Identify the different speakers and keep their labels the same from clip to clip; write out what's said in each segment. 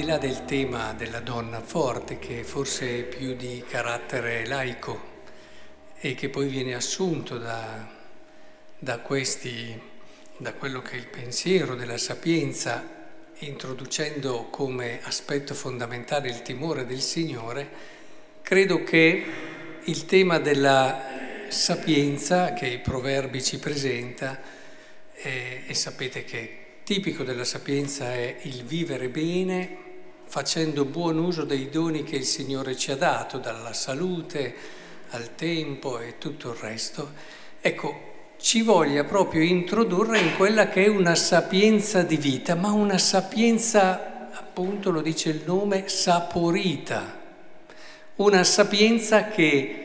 Speaker 1: di là del tema della donna forte, che forse è più di carattere laico e che poi viene assunto da, da, questi, da quello che è il pensiero della sapienza, introducendo come aspetto fondamentale il timore del Signore, credo che il tema della sapienza che i proverbi ci presenta, eh, e sapete che Tipico della sapienza è il vivere bene facendo buon uso dei doni che il Signore ci ha dato, dalla salute al tempo e tutto il resto. Ecco, ci voglia proprio introdurre in quella che è una sapienza di vita, ma una sapienza, appunto lo dice il nome, saporita, una sapienza che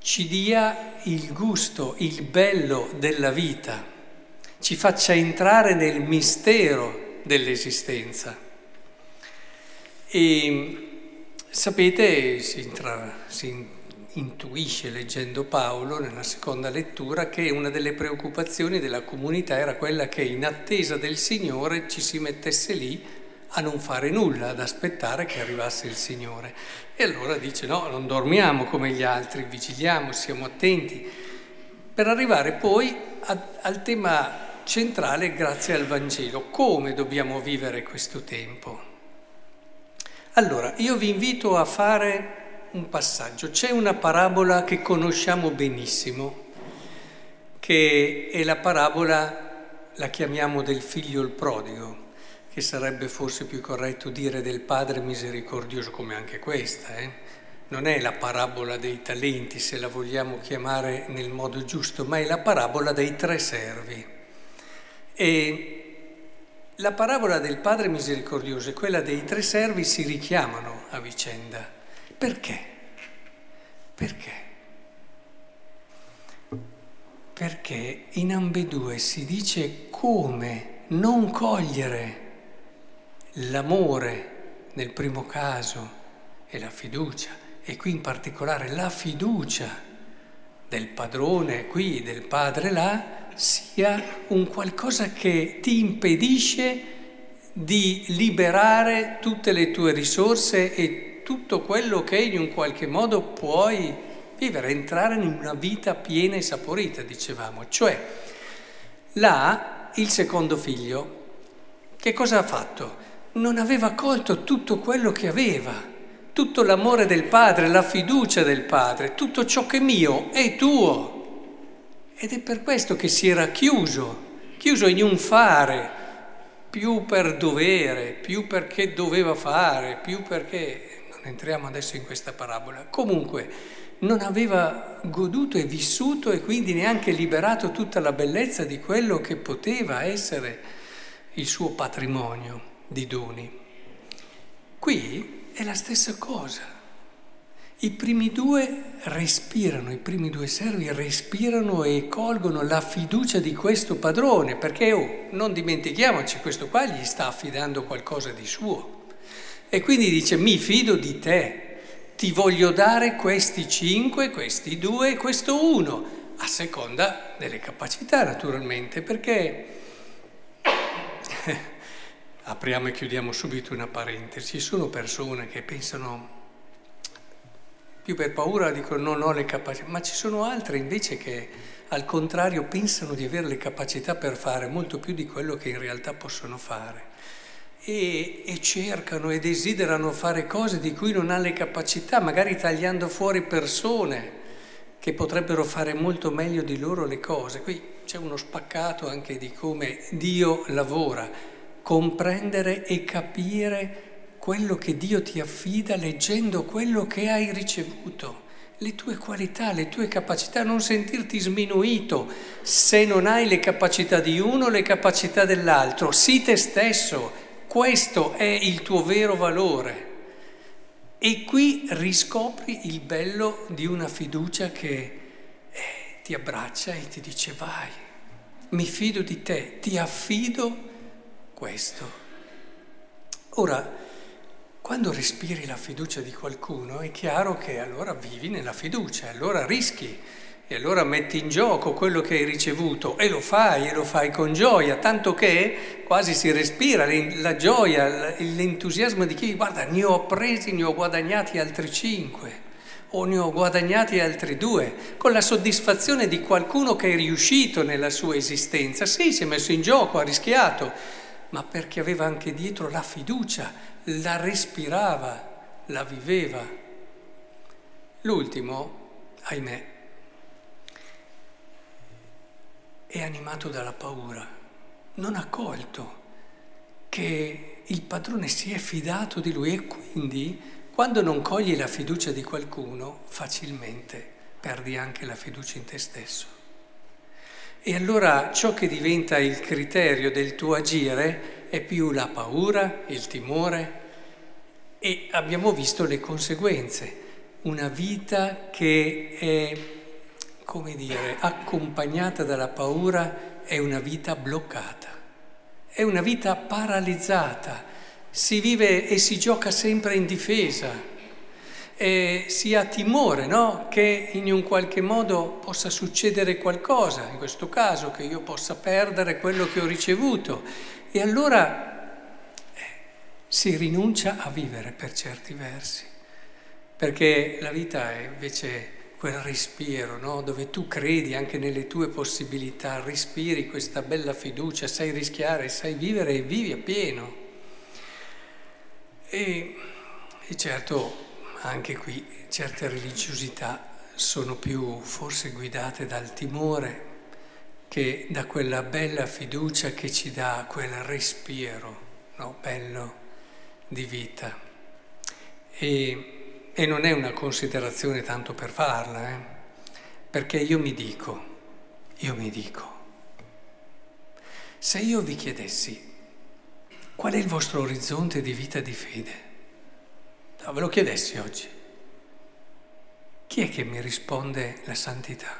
Speaker 1: ci dia il gusto, il bello della vita ci faccia entrare nel mistero dell'esistenza. E sapete, si, intra, si intuisce leggendo Paolo nella seconda lettura che una delle preoccupazioni della comunità era quella che in attesa del Signore ci si mettesse lì a non fare nulla, ad aspettare che arrivasse il Signore. E allora dice no, non dormiamo come gli altri, vigiliamo, siamo attenti, per arrivare poi a, al tema centrale grazie al Vangelo. Come dobbiamo vivere questo tempo? Allora, io vi invito a fare un passaggio. C'è una parabola che conosciamo benissimo, che è la parabola, la chiamiamo del figlio il prodigo, che sarebbe forse più corretto dire del padre misericordioso, come anche questa. Eh? Non è la parabola dei talenti, se la vogliamo chiamare nel modo giusto, ma è la parabola dei tre servi. E la parabola del Padre misericordioso e quella dei tre servi si richiamano a vicenda. Perché? Perché? Perché in ambedue si dice come non cogliere l'amore nel primo caso e la fiducia, e qui in particolare la fiducia del padrone qui, del padre là, sia un qualcosa che ti impedisce di liberare tutte le tue risorse e tutto quello che in un qualche modo puoi vivere, entrare in una vita piena e saporita, dicevamo. Cioè, là il secondo figlio, che cosa ha fatto? Non aveva colto tutto quello che aveva, tutto l'amore del padre, la fiducia del padre, tutto ciò che è mio è tuo. Ed è per questo che si era chiuso, chiuso in un fare, più per dovere, più perché doveva fare, più perché... Non entriamo adesso in questa parabola. Comunque, non aveva goduto e vissuto e quindi neanche liberato tutta la bellezza di quello che poteva essere il suo patrimonio di doni. Qui è la stessa cosa. I primi due respirano, i primi due servi respirano e colgono la fiducia di questo padrone, perché oh, non dimentichiamoci, questo qua gli sta affidando qualcosa di suo. E quindi dice, mi fido di te, ti voglio dare questi cinque, questi due questo uno, a seconda delle capacità naturalmente, perché apriamo e chiudiamo subito una parentesi, ci sono persone che pensano più per paura dicono non ho le capacità, ma ci sono altre invece che al contrario pensano di avere le capacità per fare molto più di quello che in realtà possono fare. E, e, cercano e desiderano fare cose di cui non hanno le capacità, magari tagliando fuori persone che potrebbero fare molto meglio di loro le cose. Qui c'è uno spaccato anche di come Dio lavora, comprendere e capire quello che Dio ti affida leggendo quello che hai ricevuto, le tue qualità, le tue capacità, non sentirti sminuito se non hai le capacità di uno, le capacità dell'altro. Sii te stesso, questo è il tuo vero valore. E qui riscopri il bello di una fiducia che eh, ti abbraccia e ti dice vai, mi fido di te, ti affido questo. Ora, quando respiri la fiducia di qualcuno è chiaro che allora vivi nella fiducia, allora rischi E allora metti in gioco quello che hai ricevuto e lo fai, e lo fai con gioia, tanto che quasi si respira la gioia, l'entusiasmo di chi guarda, ne ho presi, ne ho guadagnati altri cinque o ne ho guadagnati altri due, con la soddisfazione di qualcuno che è riuscito nella sua esistenza. Sì, si è messo in gioco, ha rischiato, ma perché aveva anche dietro la fiducia, la respirava, la viveva. L'ultimo, ahimè, è animato dalla paura, non ha colto che il padrone si è fidato di lui e quindi quando non cogli la fiducia di qualcuno, facilmente perdi anche la fiducia in te stesso. E allora ciò che diventa il criterio del tuo agire è più la paura, il timore e abbiamo visto le conseguenze. Una vita che è, come dire, accompagnata dalla paura è una vita bloccata, è una vita paralizzata. Si vive e si gioca sempre in difesa e si ha timore no? che in un qualche modo possa succedere qualcosa, in questo caso che io possa perdere quello che ho ricevuto e allora eh, si rinuncia a vivere per certi versi, perché la vita è invece quel respiro no? dove tu credi anche nelle tue possibilità, respiri questa bella fiducia, sai rischiare, sai vivere e vivi a pieno. E, e certo anche qui certe religiosità sono più forse guidate dal timore che da quella bella fiducia che ci dà quel respiro no? bello di vita. E, e, non è una considerazione tanto per farla, eh? perché io mi dico, io mi dico, se io vi chiedessi Qual è il vostro orizzonte di vita di fede? No, ve lo chiedessi oggi. Chi è che mi risponde la santità?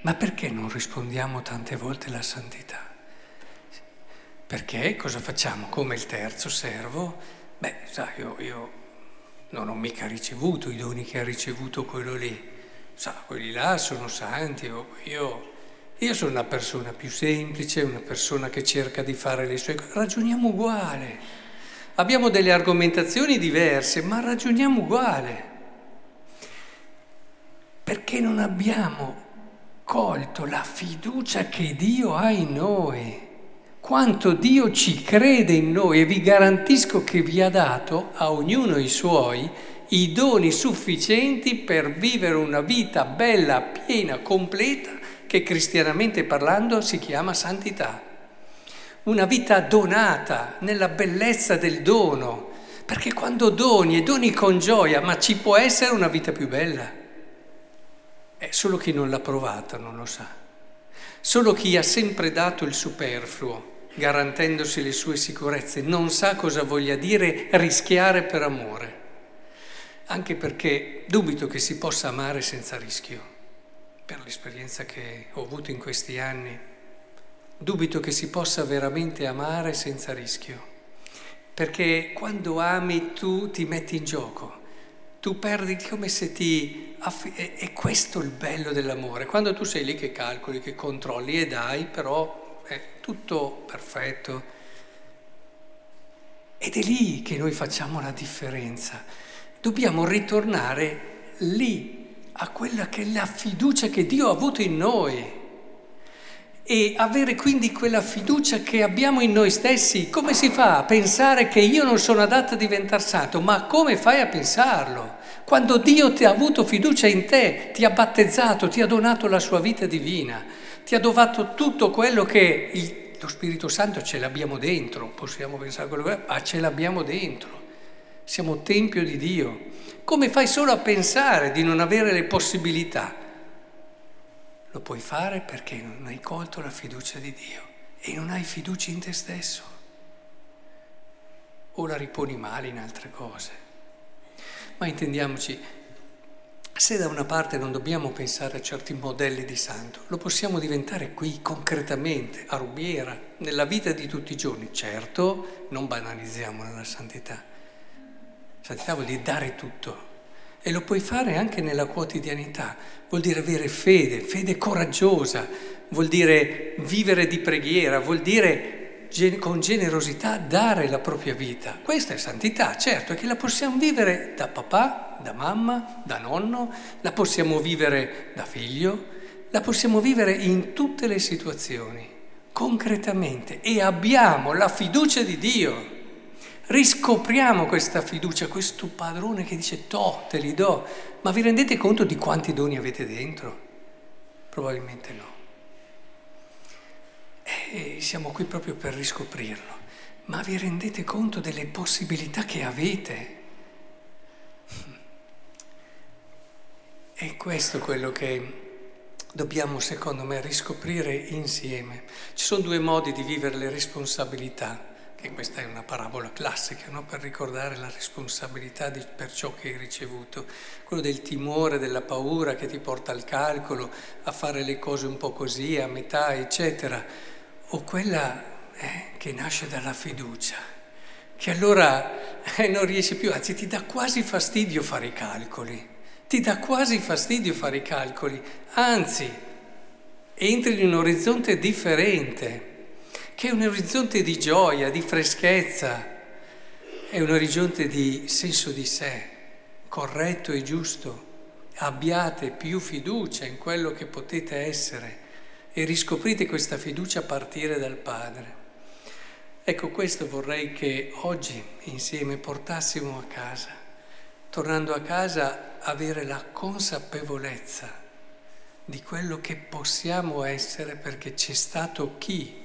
Speaker 1: Ma perché non rispondiamo tante volte la santità? Perché cosa facciamo? Come il terzo servo? Beh, sai, io, io non ho mica ricevuto i doni che ha ricevuto quello lì. Sa, quelli là sono santi, io io sono una persona più semplice, una persona che cerca di fare le sue cose. Ragioniamo uguale. Abbiamo delle argomentazioni diverse, ma ragioniamo uguale. Perché non abbiamo colto la fiducia che Dio ha in noi, quanto Dio ci crede in noi e vi garantisco che vi ha dato a ognuno i suoi i doni sufficienti per vivere una vita bella, piena, completa che cristianamente parlando si chiama santità. Una vita donata nella bellezza del dono, perché quando doni e doni con gioia, ma ci può essere una vita più bella? È solo chi non l'ha provata non lo sa. Solo chi ha sempre dato il superfluo, garantendosi le sue sicurezze, non sa cosa voglia dire rischiare per amore. Anche perché dubito che si possa amare senza rischio per l'esperienza che ho avuto in questi anni, dubito che si possa veramente amare senza rischio, perché quando ami tu ti metti in gioco, tu perdi come se ti... Aff- è, questo il bello dell'amore, quando tu sei lì che calcoli, che controlli e dai, però è tutto perfetto. Ed è lì che noi facciamo la differenza. Dobbiamo ritornare lì a quella che è la fiducia che Dio ha avuto in noi e avere quindi quella fiducia che abbiamo in noi stessi. Come si fa a pensare che io non sono adatto a diventare santo? Ma come fai a pensarlo? Quando Dio ti ha avuto fiducia in te, ti ha battezzato, ti ha donato la sua vita divina, ti ha donato tutto quello che il, lo Spirito Santo ce l'abbiamo dentro, possiamo pensare a quello che è, ma ce l'abbiamo dentro. Siamo tempio di Dio. Come fai solo a pensare di non avere le possibilità? Lo puoi fare perché non hai colto la fiducia di Dio e non hai fiducia in te stesso. O la riponi male in altre cose. Ma intendiamoci, se da una parte non dobbiamo pensare a certi modelli di santo, lo possiamo diventare qui concretamente, a Rubiera, nella vita di tutti i giorni. Certo, non banalizziamo la santità Santità vuol dire dare tutto. E lo puoi fare anche nella quotidianità. Vuol dire avere fede, fede coraggiosa, vuol dire vivere di preghiera, vuol dire con generosità dare la propria vita. Questa è santità, certo, è che la possiamo vivere da papà, da mamma, da nonno, la possiamo vivere da figlio, la possiamo vivere in tutte le situazioni, concretamente, e abbiamo la fiducia di Dio. Riscopriamo questa fiducia, questo padrone che dice to, te li do, ma vi rendete conto di quanti doni avete dentro? Probabilmente no. E siamo qui proprio per riscoprirlo. Ma vi rendete conto delle possibilità che avete? E questo è quello che dobbiamo, secondo me, riscoprire insieme. Ci sono due modi di vivere le responsabilità, che questa è una parabola classica, no? per ricordare la responsabilità di, per ciò che hai ricevuto, quello del timore, della paura che ti porta al calcolo, a fare le cose un po' così, a metà, eccetera. O quella eh, che nasce dalla fiducia, che allora eh, non riesci più, anzi ti dà quasi fastidio fare i calcoli, ti dà quasi fastidio fare i calcoli, anzi entri in un orizzonte differente, che è un orizzonte di gioia, di freschezza, è un orizzonte di senso di sé, corretto e giusto. Abbiate più fiducia in quello che potete essere e riscoprite questa fiducia a partire dal Padre. Ecco, questo vorrei che oggi insieme portassimo a casa, tornando a casa avere la consapevolezza di quello che possiamo essere perché c'è stato chi,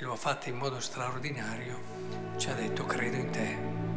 Speaker 1: e lo ha fatto in modo straordinario, ci ha detto credo in te.